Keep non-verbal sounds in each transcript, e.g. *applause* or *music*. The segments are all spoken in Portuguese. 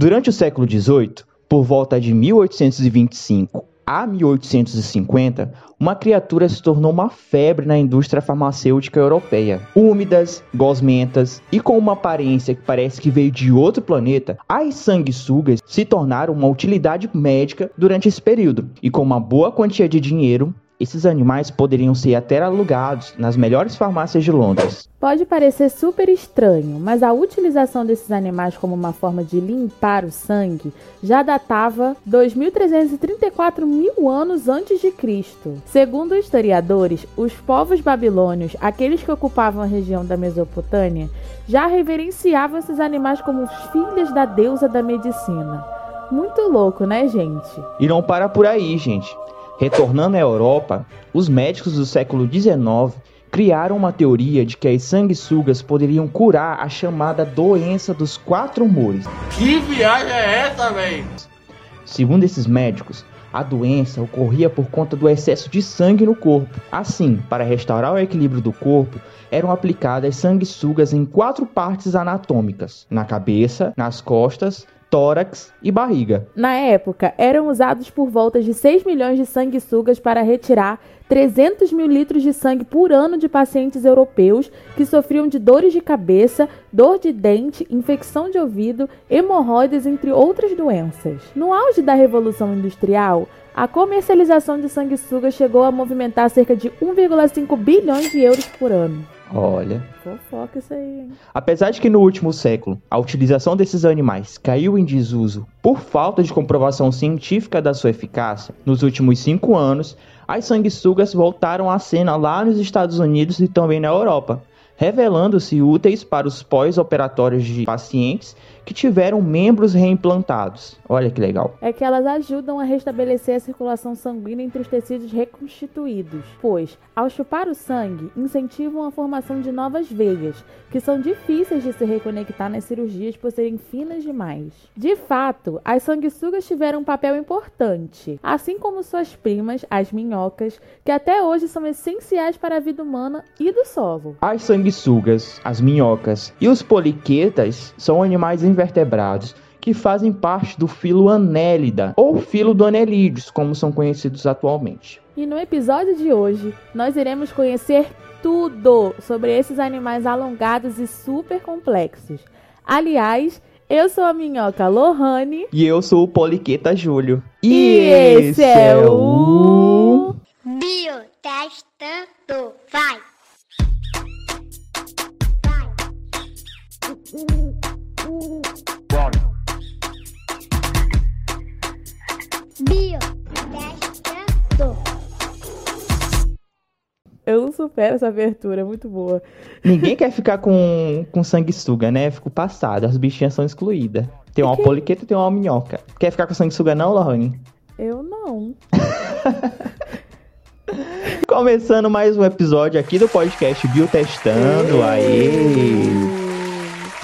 Durante o século XVIII, por volta de 1825 a 1850, uma criatura se tornou uma febre na indústria farmacêutica europeia. Úmidas, gosmentas e com uma aparência que parece que veio de outro planeta, as sanguessugas se tornaram uma utilidade médica durante esse período. E com uma boa quantia de dinheiro, esses animais poderiam ser até alugados nas melhores farmácias de Londres. Pode parecer super estranho, mas a utilização desses animais como uma forma de limpar o sangue já datava 2.334 mil anos antes de Cristo. Segundo historiadores, os povos babilônios, aqueles que ocupavam a região da Mesopotâmia, já reverenciavam esses animais como os filhos da deusa da medicina. Muito louco, né, gente? E não para por aí, gente. Retornando à Europa, os médicos do século XIX criaram uma teoria de que as sanguessugas poderiam curar a chamada doença dos quatro humores. Que viagem é essa, velho? Segundo esses médicos, a doença ocorria por conta do excesso de sangue no corpo. Assim, para restaurar o equilíbrio do corpo, eram aplicadas sanguessugas em quatro partes anatômicas: na cabeça, nas costas, tórax e barriga. Na época, eram usados por volta de 6 milhões de sanguessugas para retirar 300 mil litros de sangue por ano de pacientes europeus que sofriam de dores de cabeça, dor de dente, infecção de ouvido, hemorroidas, entre outras doenças. No auge da Revolução Industrial, a comercialização de sanguessugas chegou a movimentar cerca de 1,5 bilhões de euros por ano. Olha. Fofoca isso aí, hein? Apesar de que no último século a utilização desses animais caiu em desuso por falta de comprovação científica da sua eficácia, nos últimos cinco anos as sanguessugas voltaram à cena lá nos Estados Unidos e também na Europa, revelando-se úteis para os pós-operatórios de pacientes que tiveram membros reimplantados. Olha que legal. É que elas ajudam a restabelecer a circulação sanguínea entre os tecidos reconstituídos, pois, ao chupar o sangue, incentivam a formação de novas veias, que são difíceis de se reconectar nas cirurgias por serem finas demais. De fato, as sanguessugas tiveram um papel importante, assim como suas primas, as minhocas, que até hoje são essenciais para a vida humana e do solo. As sanguessugas, as minhocas e os poliquetas são animais invertebrados que fazem parte do filo Anélida ou filo do Anelídeos, como são conhecidos atualmente. E no episódio de hoje, nós iremos conhecer tudo sobre esses animais alongados e super complexos. Aliás, eu sou a minhoca Lohane. E eu sou o Poliqueta Júlio. E, e esse é, é o. Biotestando. Vai! Vai! Biotestando. Eu não supero essa abertura, é muito boa. Ninguém quer ficar com, com sanguessuga, né? Fico passado, as bichinhas são excluídas. Tem uma que... poliqueta e tem uma minhoca. Quer ficar com sanguessuga não, Lohane? Eu não. *laughs* Começando mais um episódio aqui do podcast Biotestando. Aê!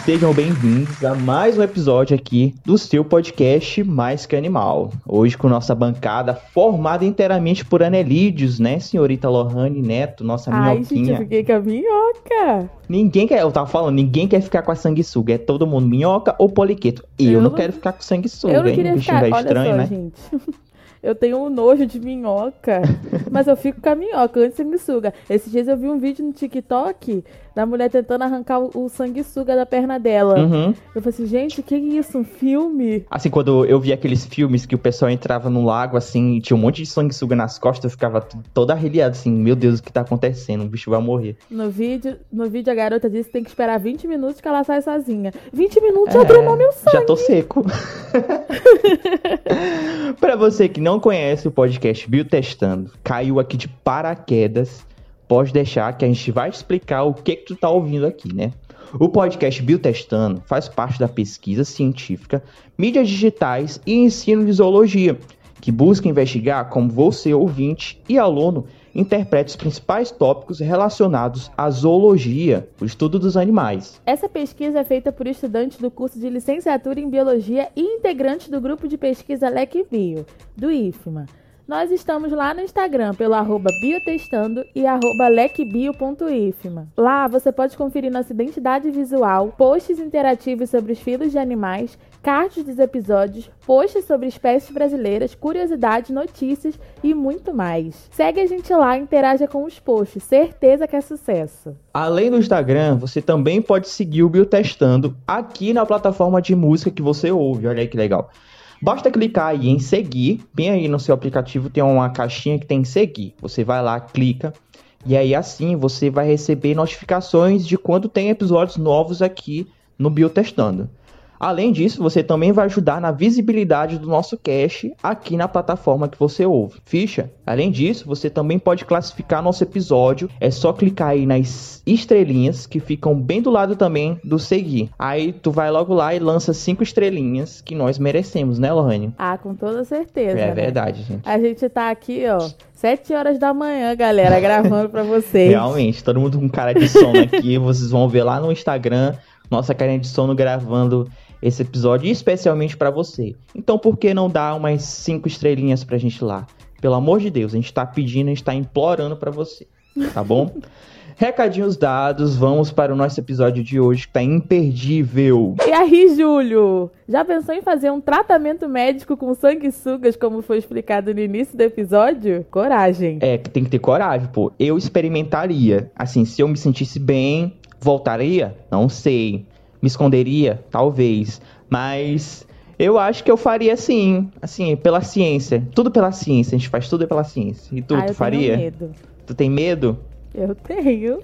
Sejam bem-vindos a mais um episódio aqui do seu podcast Mais Que Animal. Hoje com nossa bancada formada inteiramente por anelídeos, né, senhorita Lohane Neto, nossa Ai, minhoquinha. Ai, gente, eu fiquei com a minhoca. Ninguém quer, eu tava falando, ninguém quer ficar com a sanguessuga. É todo mundo minhoca ou poliqueto. Eu, eu não, quero ficar com sanguessuga, eu não hein? Queria ficar... Olha estranho, só, né? gente. *laughs* Eu tenho um nojo de minhoca, *laughs* mas eu fico com a minhoca antes de sanguessuga. Esses dias eu vi um vídeo no TikTok da mulher tentando arrancar o, o sanguessuga da perna dela. Uhum. Eu falei assim, gente, o que é isso? Um filme? Assim, quando eu vi aqueles filmes que o pessoal entrava no lago, assim, e tinha um monte de sanguessuga nas costas, eu ficava toda arreliada, assim, meu Deus, o que tá acontecendo? O bicho vai morrer. No vídeo, no vídeo a garota disse que tem que esperar 20 minutos que ela sai sozinha. 20 minutos é, já drenou meu sangue. Já tô seco. *laughs* *laughs* pra você que não conhece o podcast Biotestando, caiu aqui de paraquedas pode deixar que a gente vai explicar o que que tu tá ouvindo aqui, né? O podcast Biotestando faz parte da pesquisa científica, mídias digitais e ensino de zoologia, que busca investigar como você, ouvinte e aluno, interpreta os principais tópicos relacionados à zoologia, o estudo dos animais. Essa pesquisa é feita por estudantes do curso de licenciatura em biologia e integrantes do grupo de pesquisa LEC Bio, do IFMA Nós estamos lá no Instagram pelo arroba biotestando e arroba lecbio.ifma. Lá você pode conferir nossa identidade visual, posts interativos sobre os filos de animais, cards dos episódios, posts sobre espécies brasileiras, curiosidades, notícias e muito mais. Segue a gente lá e interaja com os posts, certeza que é sucesso. Além do Instagram, você também pode seguir o Biotestando aqui na plataforma de música que você ouve. Olha aí que legal. Basta clicar aí em seguir, bem aí no seu aplicativo tem uma caixinha que tem seguir. Você vai lá, clica, e aí assim você vai receber notificações de quando tem episódios novos aqui no Biotestando. Além disso, você também vai ajudar na visibilidade do nosso cache aqui na plataforma que você ouve. Ficha? Além disso, você também pode classificar nosso episódio. É só clicar aí nas estrelinhas que ficam bem do lado também do seguir. Aí tu vai logo lá e lança cinco estrelinhas que nós merecemos, né, Lohane? Ah, com toda certeza. É né? verdade, gente. A gente tá aqui, ó, sete horas da manhã, galera, gravando pra vocês. *laughs* Realmente, todo mundo com cara de sono aqui. vocês vão ver lá no Instagram nossa carinha de sono gravando esse episódio especialmente para você. Então, por que não dar umas cinco estrelinhas pra gente lá? Pelo amor de Deus, a gente tá pedindo, a gente tá implorando para você, tá bom? *laughs* Recadinhos dados, vamos para o nosso episódio de hoje que tá imperdível. E aí, Júlio? Já pensou em fazer um tratamento médico com sanguessugas, como foi explicado no início do episódio? Coragem. É, que tem que ter coragem, pô. Eu experimentaria. Assim, se eu me sentisse bem, voltaria? Não sei. Me esconderia? Talvez. Mas eu acho que eu faria sim. Assim, pela ciência. Tudo pela ciência. A gente faz tudo pela ciência. E tu, ah, tu eu faria? Tenho medo. Tu tem medo? Eu tenho.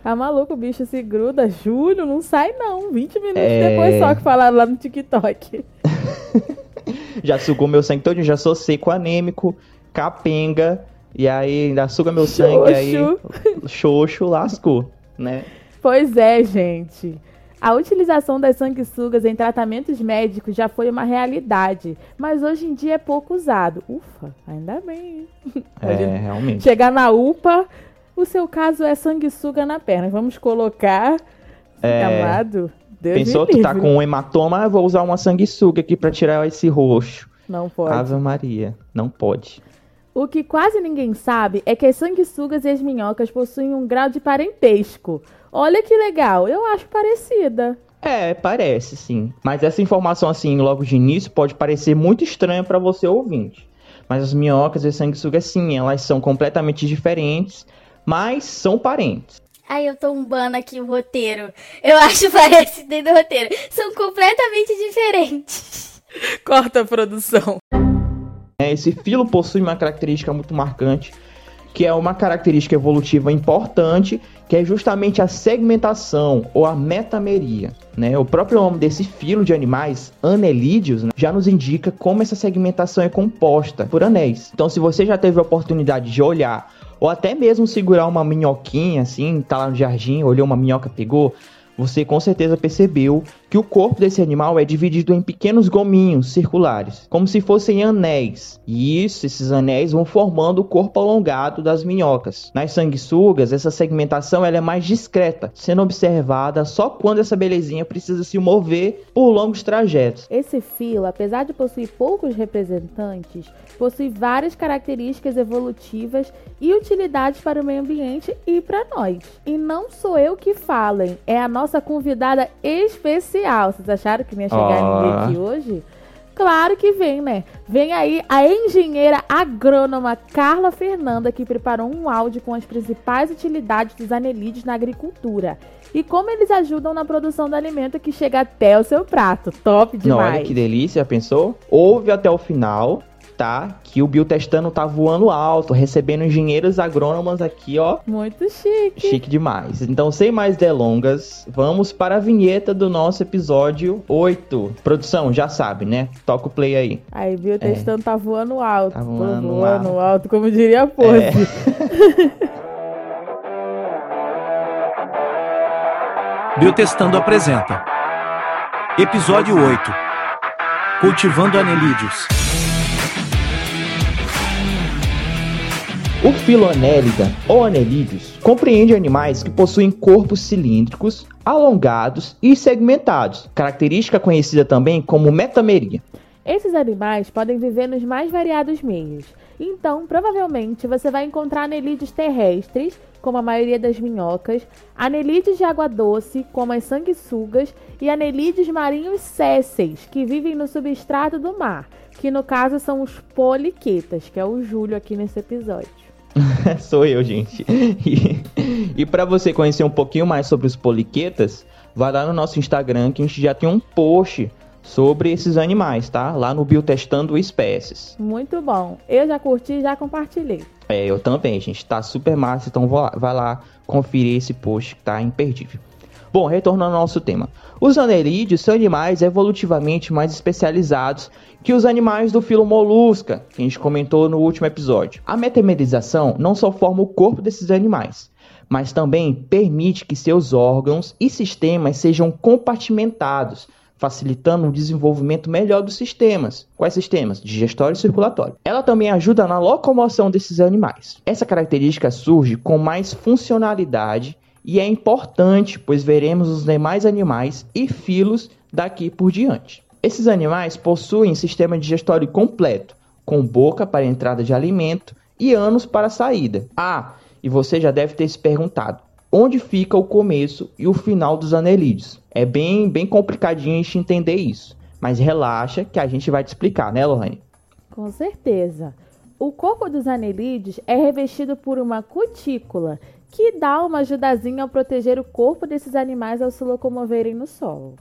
Tá maluco, o bicho se gruda. Júlio, não sai não. 20 minutos É. depois só que falaram lá no TikTok. *laughs* Já sugou meu sangue todo, já sou seco anêmico, capenga. E aí ainda suga meu sangue, e aí Xoxo. xoxo lascou, né? Pois é, gente. A utilização das sanguessugas em tratamentos médicos já foi uma realidade, mas hoje em dia é pouco usado. Ufa, ainda bem. É, realmente. Chegar na UPA, o seu caso é sanguessuga na perna. Vamos colocar. É. Amado. Deus Pensou que tá com um hematoma, ah, vou usar uma sanguessuga aqui pra tirar esse roxo. Não pode. Ave Maria, não pode. O que quase ninguém sabe é que as sanguessugas e as minhocas possuem um grau de parentesco. Olha que legal, eu acho parecida. É, parece sim. Mas essa informação assim, logo de início, pode parecer muito estranha pra você ouvinte. Mas as minhocas e as sanguessugas sim, elas são completamente diferentes, mas são parentes. Ai, eu tô umbando aqui o roteiro. Eu acho *laughs* parecido dentro do roteiro. São completamente diferentes. Corta a produção. É, Esse filo possui uma característica muito marcante, que é uma característica evolutiva importante, que é justamente a segmentação ou a metameria. Né? O próprio nome desse filo de animais, anelídeos, né, já nos indica como essa segmentação é composta por anéis. Então, se você já teve a oportunidade de olhar, ou até mesmo segurar uma minhoquinha, assim, tá lá no jardim, olhou uma minhoca, pegou, você com certeza percebeu que o corpo desse animal é dividido em pequenos gominhos circulares, como se fossem anéis. E isso, esses anéis vão formando o corpo alongado das minhocas. Nas sanguessugas, essa segmentação ela é mais discreta, sendo observada só quando essa belezinha precisa se mover por longos trajetos. Esse filo, apesar de possuir poucos representantes, possui várias características evolutivas e utilidades para o meio ambiente e para nós. E não sou eu que falem, é a nossa convidada especial. Vocês acharam que não ia chegar ninguém aqui hoje? Claro que vem, né? Vem aí a engenheira agrônoma Carla Fernanda, que preparou um áudio com as principais utilidades dos anelídeos na agricultura e como eles ajudam na produção do alimento que chega até o seu prato. Top Não, demais. olha que delícia, pensou? Ouve até o final, tá? Que o Biotestano tá voando alto, recebendo engenheiros agrônomos aqui, ó. Muito chique. Chique demais. Então, sem mais delongas, vamos para a vinheta do nosso episódio 8. Produção, já sabe, né? Toca o play aí. Aí, viu, testando tá voando alto. Tá voando voando alto. alto, como diria a Pose. *laughs* Biotestando apresenta. Episódio 8. Cultivando anelídeos. O Filoanélida, ou anelídeos, compreende animais que possuem corpos cilíndricos, alongados e segmentados, característica conhecida também como metameria. Esses animais podem viver nos mais variados meios. Então, provavelmente, você vai encontrar anelídeos terrestres, como a maioria das minhocas, anelídeos de água doce, como as sanguessugas, e anelídeos marinhos sésseis, que vivem no substrato do mar, que no caso são os poliquetas, que é o Júlio aqui nesse episódio. *laughs* Sou eu, gente. *laughs* E, e para você conhecer um pouquinho mais sobre os poliquetas, vai lá no nosso Instagram que a gente já tem um post sobre esses animais, tá? Lá no Biotestando Espécies. Muito bom. Eu já curti e já compartilhei. É, eu também, gente. Tá super massa, então vai lá conferir esse post que tá imperdível. Bom, retornando ao nosso tema. Os anerídeos são animais evolutivamente mais especializados que os animais do filo molusca, que a gente comentou no último episódio. A metamerização não só forma o corpo desses animais, mas também permite que seus órgãos e sistemas sejam compartimentados, facilitando o desenvolvimento melhor dos sistemas. Quais sistemas? Digestório e circulatório. Ela também ajuda na locomoção desses animais. Essa característica surge com mais funcionalidade e é importante, pois veremos os demais animais e filos daqui por diante. Esses animais possuem sistema digestório completo, com boca para entrada de alimento e ânus para saída. Ah, e você já deve ter se perguntado: onde fica o começo e o final dos anelídeos? É bem, bem complicadinho a gente entender isso, mas relaxa que a gente vai te explicar, né, Lohane? Com certeza. O corpo dos anelídeos é revestido por uma cutícula que dá uma ajudazinha ao proteger o corpo desses animais ao se locomoverem no solo.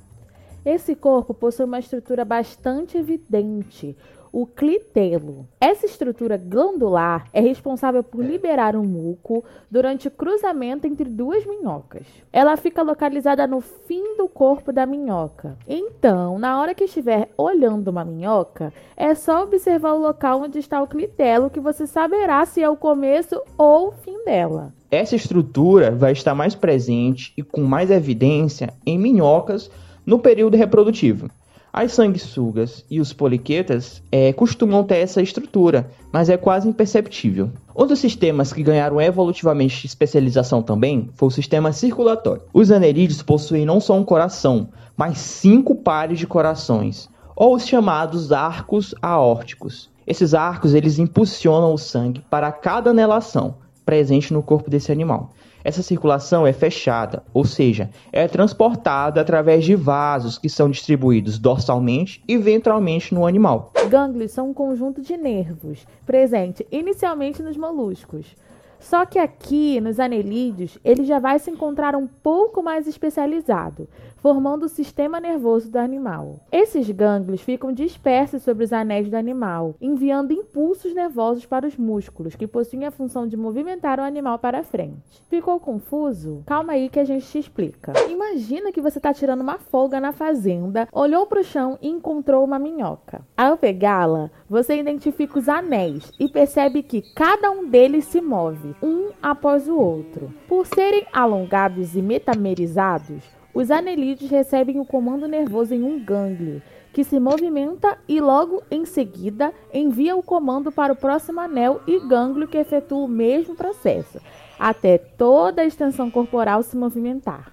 Esse corpo possui uma estrutura bastante evidente, o clitelo. Essa estrutura glandular é responsável por liberar um muco durante o cruzamento entre duas minhocas. Ela fica localizada no fim do corpo da minhoca. Então, na hora que estiver olhando uma minhoca, é só observar o local onde está o clitelo que você saberá se é o começo ou o fim dela. Essa estrutura vai estar mais presente e com mais evidência em minhocas no período reprodutivo. As sanguessugas e os poliquetas é, costumam ter essa estrutura, mas é quase imperceptível. Um dos sistemas que ganharam evolutivamente especialização também foi o sistema circulatório. Os anerídeos possuem não só um coração, mas cinco pares de corações, ou os chamados arcos aórticos. Esses arcos eles impulsionam o sangue para cada anelação presente no corpo desse animal. Essa circulação é fechada, ou seja, é transportada através de vasos que são distribuídos dorsalmente e ventralmente no animal. Gânglios são um conjunto de nervos, presente inicialmente nos moluscos. Só que aqui, nos anelídeos, ele já vai se encontrar um pouco mais especializado, formando o sistema nervoso do animal. Esses gânglios ficam dispersos sobre os anéis do animal, enviando impulsos nervosos para os músculos, que possuem a função de movimentar o animal para frente. Ficou confuso? Calma aí que a gente te explica. Imagina que você está tirando uma folga na fazenda, olhou para o chão e encontrou uma minhoca. Ao pegá-la, você identifica os anéis e percebe que cada um deles se move, um após o outro. Por serem alongados e metamerizados, os anelídeos recebem o comando nervoso em um gânglio, que se movimenta e logo em seguida envia o comando para o próximo anel e gânglio que efetua o mesmo processo, até toda a extensão corporal se movimentar.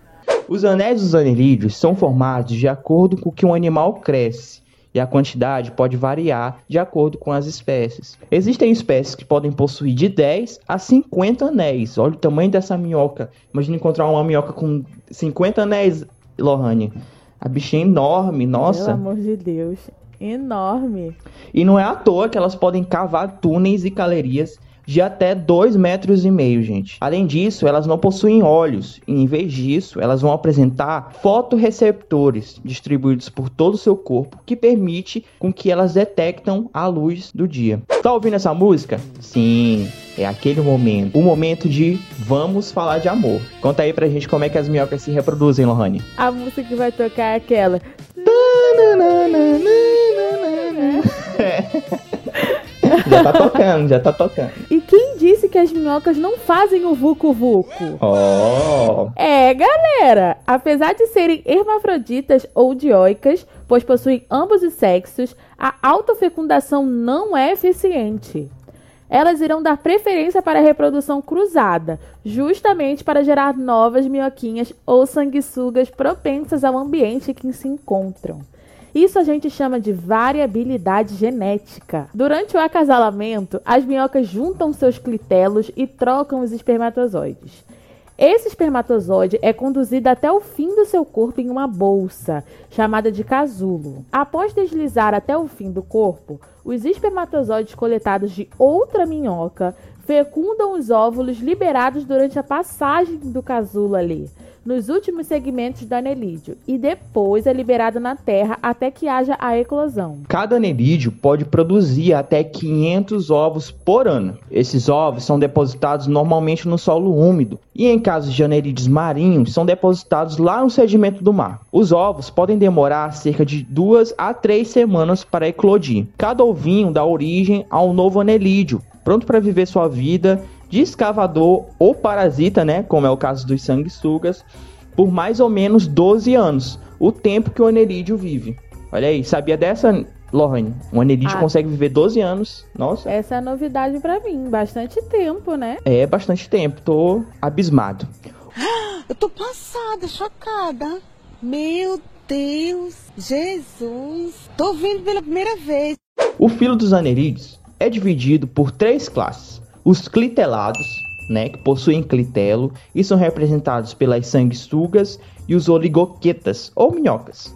Os anéis dos anelídeos são formados de acordo com que um animal cresce e a quantidade pode variar de acordo com as espécies. Existem espécies que podem possuir de 10 a 50 anéis. Olha o tamanho dessa minhoca. Imagina encontrar uma minhoca com 50 anéis, Lohane. A bichinha é enorme, nossa. Pelo amor de Deus, enorme. E não é à toa que elas podem cavar túneis e galerias de até 2 metros e meio, gente. Além disso, elas não possuem olhos, e em vez disso, elas vão apresentar fotoreceptores distribuídos por todo o seu corpo, que permite com que elas detectam a luz do dia. Tá ouvindo essa música? Sim, é aquele momento, o momento de vamos falar de amor. Conta aí pra gente como é que as minhocas se reproduzem, Lohane. A música que vai tocar é aquela. *laughs* É. Já tá tocando, já tá tocando. E quem disse que as minhocas não fazem o vucu vucu? Oh. É, galera! Apesar de serem hermafroditas ou dioicas, pois possuem ambos os sexos, a autofecundação não é eficiente. Elas irão dar preferência para a reprodução cruzada, justamente para gerar novas minhoquinhas ou sanguessugas propensas ao ambiente em que se encontram. Isso a gente chama de variabilidade genética. Durante o acasalamento, as minhocas juntam seus clitelos e trocam os espermatozoides. Esse espermatozoide é conduzido até o fim do seu corpo em uma bolsa, chamada de casulo. Após deslizar até o fim do corpo, os espermatozoides coletados de outra minhoca fecundam os óvulos liberados durante a passagem do casulo ali nos últimos segmentos do anelídeo e depois é liberado na terra até que haja a eclosão. Cada anelídeo pode produzir até 500 ovos por ano. Esses ovos são depositados normalmente no solo úmido e em casos de anelídeos marinhos são depositados lá no sedimento do mar. Os ovos podem demorar cerca de duas a três semanas para eclodir. Cada ovinho dá origem a um novo anelídeo, pronto para viver sua vida de escavador ou parasita, né, como é o caso dos sanguessugas, por mais ou menos 12 anos, o tempo que o anerídeo vive. Olha aí, sabia dessa, Lorraine? Um anerídeo ah, consegue viver 12 anos. Nossa. Essa é novidade para mim, bastante tempo, né? É, bastante tempo. Tô abismado. *gasps* Eu tô passada, chocada. Meu Deus, Jesus. Tô vendo pela primeira vez. O filo dos anerídeos é dividido por três classes os clitelados, né, que possuem clitelo e são representados pelas sanguessugas e os oligoquetas ou minhocas.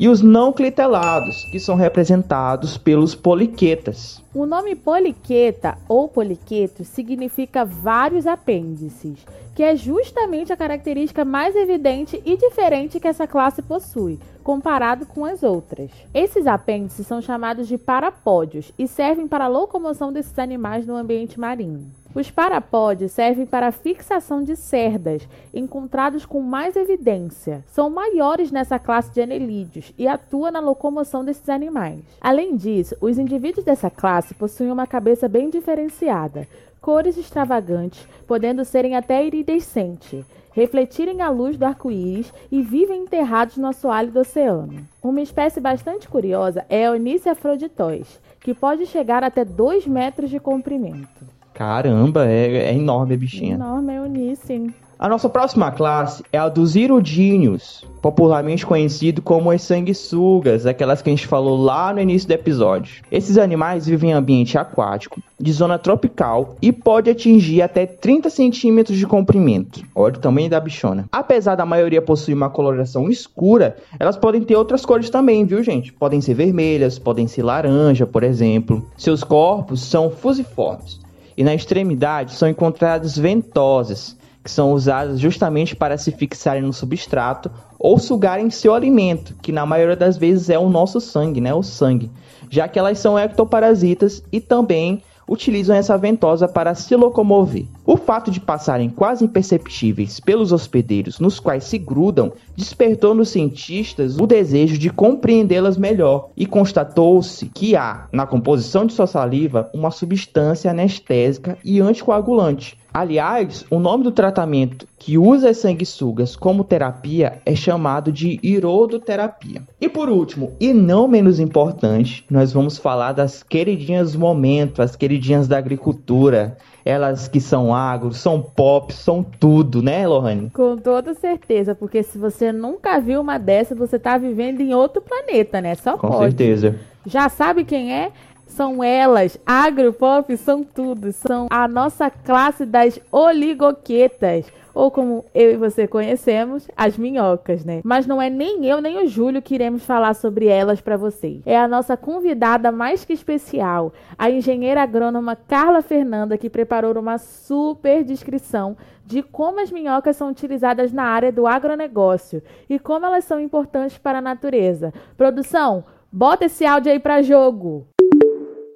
E os não clitelados, que são representados pelos poliquetas. O nome poliqueta ou poliqueto significa vários apêndices, que é justamente a característica mais evidente e diferente que essa classe possui, comparado com as outras. Esses apêndices são chamados de parapódios e servem para a locomoção desses animais no ambiente marinho. Os parapódios servem para a fixação de cerdas, encontrados com mais evidência. São maiores nessa classe de anelídeos e atuam na locomoção desses animais. Além disso, os indivíduos dessa classe possuem uma cabeça bem diferenciada, cores extravagantes, podendo serem até iridescente, refletirem a luz do arco-íris e vivem enterrados no assoalho do oceano. Uma espécie bastante curiosa é a Eunice afroditóis, que pode chegar até 2 metros de comprimento. Caramba, é, é enorme a bichinha. Enorme, é Eunice. A nossa próxima classe é a dos irudíneos, popularmente conhecido como as sanguessugas, aquelas que a gente falou lá no início do episódio. Esses animais vivem em ambiente aquático, de zona tropical e pode atingir até 30 centímetros de comprimento. Olha o tamanho da bichona. Apesar da maioria possuir uma coloração escura, elas podem ter outras cores também, viu gente? Podem ser vermelhas, podem ser laranja, por exemplo. Seus corpos são fusiformes e na extremidade são encontradas ventosas que são usadas justamente para se fixarem no substrato ou sugarem seu alimento, que na maioria das vezes é o nosso sangue, né, o sangue, já que elas são ectoparasitas e também utilizam essa ventosa para se locomover. O fato de passarem quase imperceptíveis pelos hospedeiros nos quais se grudam despertou nos cientistas o desejo de compreendê-las melhor e constatou-se que há na composição de sua saliva uma substância anestésica e anticoagulante, Aliás, o nome do tratamento que usa as sanguessugas como terapia é chamado de iridoterapia. E por último, e não menos importante, nós vamos falar das queridinhas do momento, as queridinhas da agricultura. Elas que são agro, são pop, são tudo, né, Lohane? Com toda certeza, porque se você nunca viu uma dessa, você tá vivendo em outro planeta, né? Só Com pode. certeza. Já sabe quem é? são elas, agropop são tudo, são a nossa classe das oligoquetas, ou como eu e você conhecemos, as minhocas, né? Mas não é nem eu nem o Júlio que iremos falar sobre elas para vocês. É a nossa convidada mais que especial, a engenheira agrônoma Carla Fernanda, que preparou uma super descrição de como as minhocas são utilizadas na área do agronegócio e como elas são importantes para a natureza. Produção, bota esse áudio aí para jogo.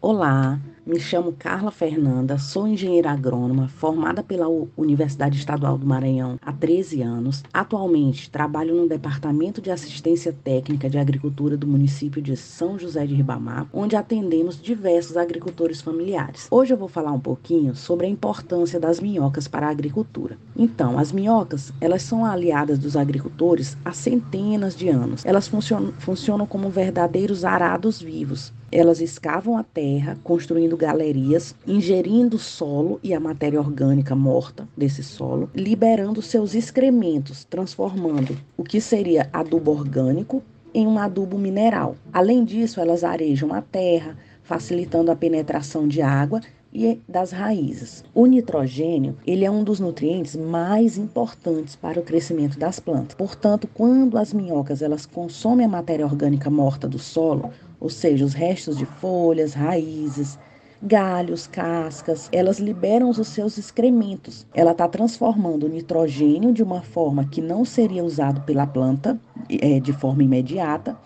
Olá, me chamo Carla Fernanda, sou engenheira agrônoma, formada pela Universidade Estadual do Maranhão há 13 anos. Atualmente trabalho no Departamento de Assistência Técnica de Agricultura do município de São José de Ribamar, onde atendemos diversos agricultores familiares. Hoje eu vou falar um pouquinho sobre a importância das minhocas para a agricultura. Então, as minhocas, elas são aliadas dos agricultores há centenas de anos. Elas funcionam, funcionam como verdadeiros arados vivos elas escavam a terra, construindo galerias, ingerindo solo e a matéria orgânica morta desse solo, liberando seus excrementos, transformando o que seria adubo orgânico em um adubo mineral. Além disso, elas arejam a terra, facilitando a penetração de água e das raízes. O nitrogênio, ele é um dos nutrientes mais importantes para o crescimento das plantas. Portanto, quando as minhocas elas consomem a matéria orgânica morta do solo, ou seja, os restos de folhas, raízes, galhos, cascas, elas liberam os seus excrementos. Ela está transformando o nitrogênio de uma forma que não seria usado pela planta é, de forma imediata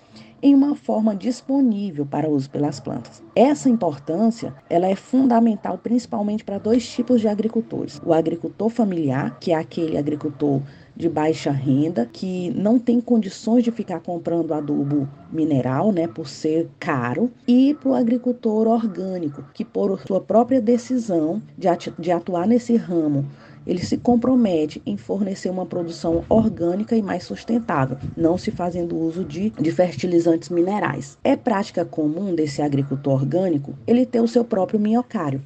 em uma forma disponível para uso pelas plantas. Essa importância, ela é fundamental principalmente para dois tipos de agricultores. O agricultor familiar, que é aquele agricultor de baixa renda, que não tem condições de ficar comprando adubo mineral, né, por ser caro, e para o agricultor orgânico, que por sua própria decisão de atuar nesse ramo ele se compromete em fornecer uma produção orgânica e mais sustentável, não se fazendo uso de, de fertilizantes minerais. É prática comum desse agricultor orgânico ele ter o seu próprio minhocário.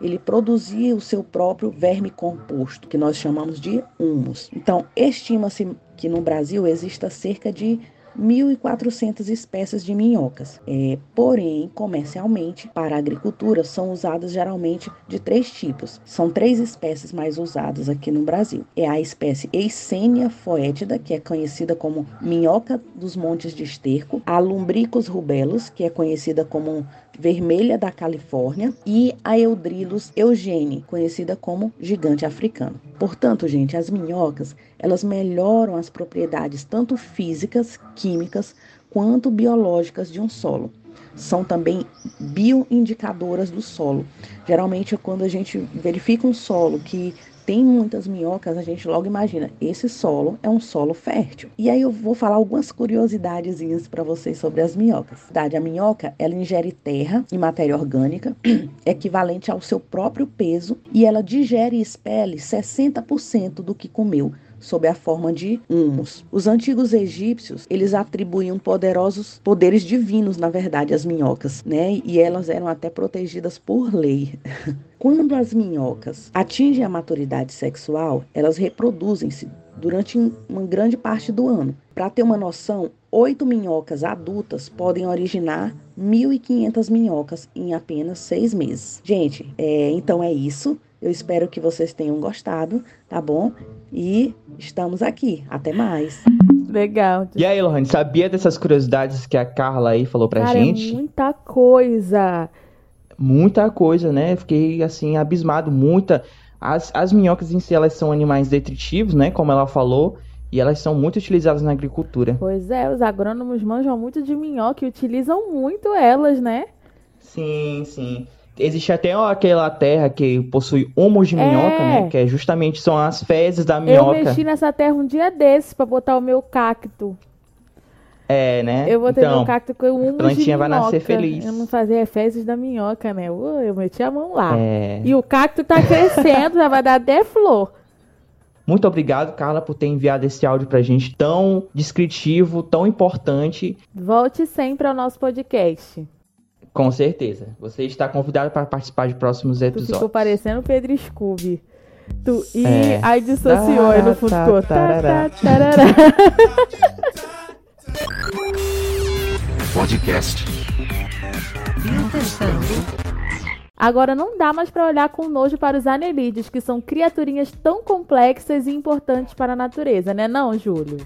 Ele produzia o seu próprio verme composto, que nós chamamos de humus. Então, estima-se que no Brasil exista cerca de 1.400 espécies de minhocas. É, porém, comercialmente, para a agricultura, são usadas geralmente de três tipos. São três espécies mais usadas aqui no Brasil. É a espécie Eisenia foetida, que é conhecida como minhoca dos montes de esterco, a Lumbricus rubellus, que é conhecida como vermelha da Califórnia, e a Eudrilus eugene, conhecida como gigante africano. Portanto, gente, as minhocas, elas melhoram as propriedades tanto físicas, químicas, quanto biológicas de um solo. São também bioindicadoras do solo. Geralmente, quando a gente verifica um solo que tem muitas minhocas, a gente logo imagina, esse solo é um solo fértil. E aí eu vou falar algumas curiosidadezinhas para vocês sobre as minhocas. A minhoca, ela ingere terra e matéria orgânica, *clears throat* equivalente ao seu próprio peso, e ela digere e expele 60% do que comeu sob a forma de humus. Os antigos egípcios, eles atribuíam poderosos poderes divinos, na verdade, às minhocas, né? E elas eram até protegidas por lei. *laughs* Quando as minhocas atingem a maturidade sexual, elas reproduzem-se durante uma grande parte do ano. Para ter uma noção, oito minhocas adultas podem originar 1.500 minhocas em apenas seis meses. Gente, é, então é isso. Eu espero que vocês tenham gostado, tá bom? E estamos aqui. Até mais. Legal. E aí, Lohane, sabia dessas curiosidades que a Carla aí falou pra Cara, gente? É muita coisa. Muita coisa, né? Fiquei assim, abismado. Muita. As, as minhocas em si, elas são animais detritivos, né? Como ela falou. E elas são muito utilizadas na agricultura. Pois é, os agrônomos manjam muito de minhoca e utilizam muito elas, né? Sim, sim. Existe até aquela terra que possui humus de minhoca, É. né? Que é justamente são as fezes da Eu minhoca. mexi nessa terra um dia desses pra botar o meu cacto. É, né? Eu botei então, meu cacto com um de plantinha vai nascer feliz. Eu não fazia fezes da minhoca, né? Eu meti a mão lá. é... E o cacto tá crescendo, *laughs* já vai dar até flor. Muito obrigado, Carla, por ter enviado esse áudio pra gente tão descritivo, tão importante. Volte sempre ao nosso podcast. Com certeza. Você está convidado para participar de próximos Tu ficou episódios. parecendo o Pedro Scooby. Tu, e É. aí dissociou aí no fundo. Tá, ficou tá, tá, tarará. tá, tarará. *laughs* Podcast. Agora não dá mais pra olhar com nojo para os anelídeos, que são criaturinhas tão complexas e importantes para a natureza, né não, Júlio?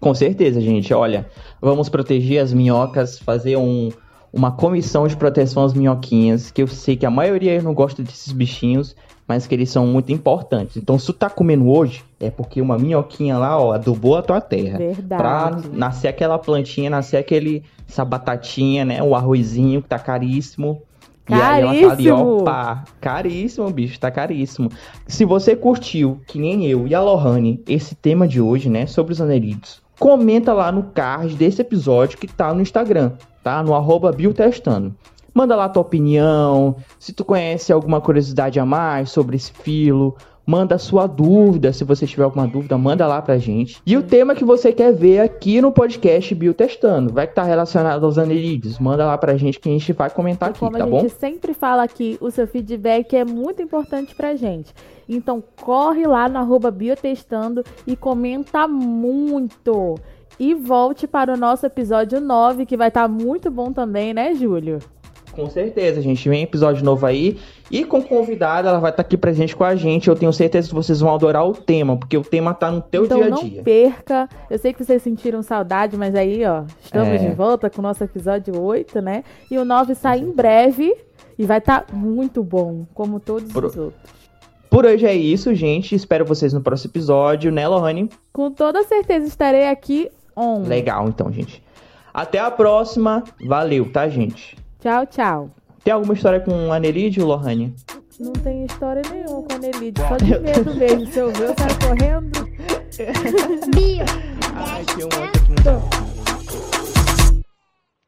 Com certeza, gente. Olha, vamos proteger as minhocas, fazer um, uma comissão de proteção às minhoquinhas, que eu sei que a maioria não gosta desses bichinhos, mas que eles são muito importantes. Então, se tu tá comendo hoje, é porque uma minhoquinha lá, ó, adubou a tua terra. Pra Verdade. nascer aquela plantinha, nascer aquele, essa batatinha, né? O arrozinho que tá caríssimo. E aí ela tá ali, Caríssimo! pá, caríssimo, bicho, tá caríssimo. Se você curtiu, que nem eu e a Lohane, esse tema de hoje, né, sobre os anelídeos, comenta lá no card desse episódio que tá no Instagram, tá? No arroba Biotestando. Manda lá tua opinião, se tu conhece alguma curiosidade a mais sobre esse filo, manda a sua dúvida, se você tiver alguma dúvida, manda lá pra gente. E o tema que você quer ver aqui no podcast Biotestando, vai que tá relacionado aos anelídeos, manda lá pra gente que a gente vai comentar E aqui, como tá a bom? gente sempre fala aqui, o seu feedback é muito importante pra gente. Então corre lá no arroba biotestando e comenta muito. E volte para o nosso episódio 9, que vai estar tá muito bom também, né, Júlio? Com certeza, gente. Vem episódio novo aí. E com convidada, ela vai estar tá aqui presente com a gente. Eu tenho certeza que vocês vão adorar o tema, porque o tema tá no teu então, dia a dia. Não perca. Eu sei que vocês sentiram saudade, mas aí, ó, estamos é. de volta com o nosso episódio 8, né? E o 9 sai em breve e vai estar tá muito bom, como todos Por... os outros. Por hoje é isso, gente. Espero vocês no próximo episódio, né, Lohane? Com toda certeza estarei aqui on. Legal, então, gente. Até a próxima. Valeu, tá, gente? Tchau, tchau. Tem alguma história com Anelide, Lohane? Não tem história nenhuma com Anelide. Só de medo mesmo. Se eu ver, eu saio correndo. Bio. Ai, tem um outro aqui.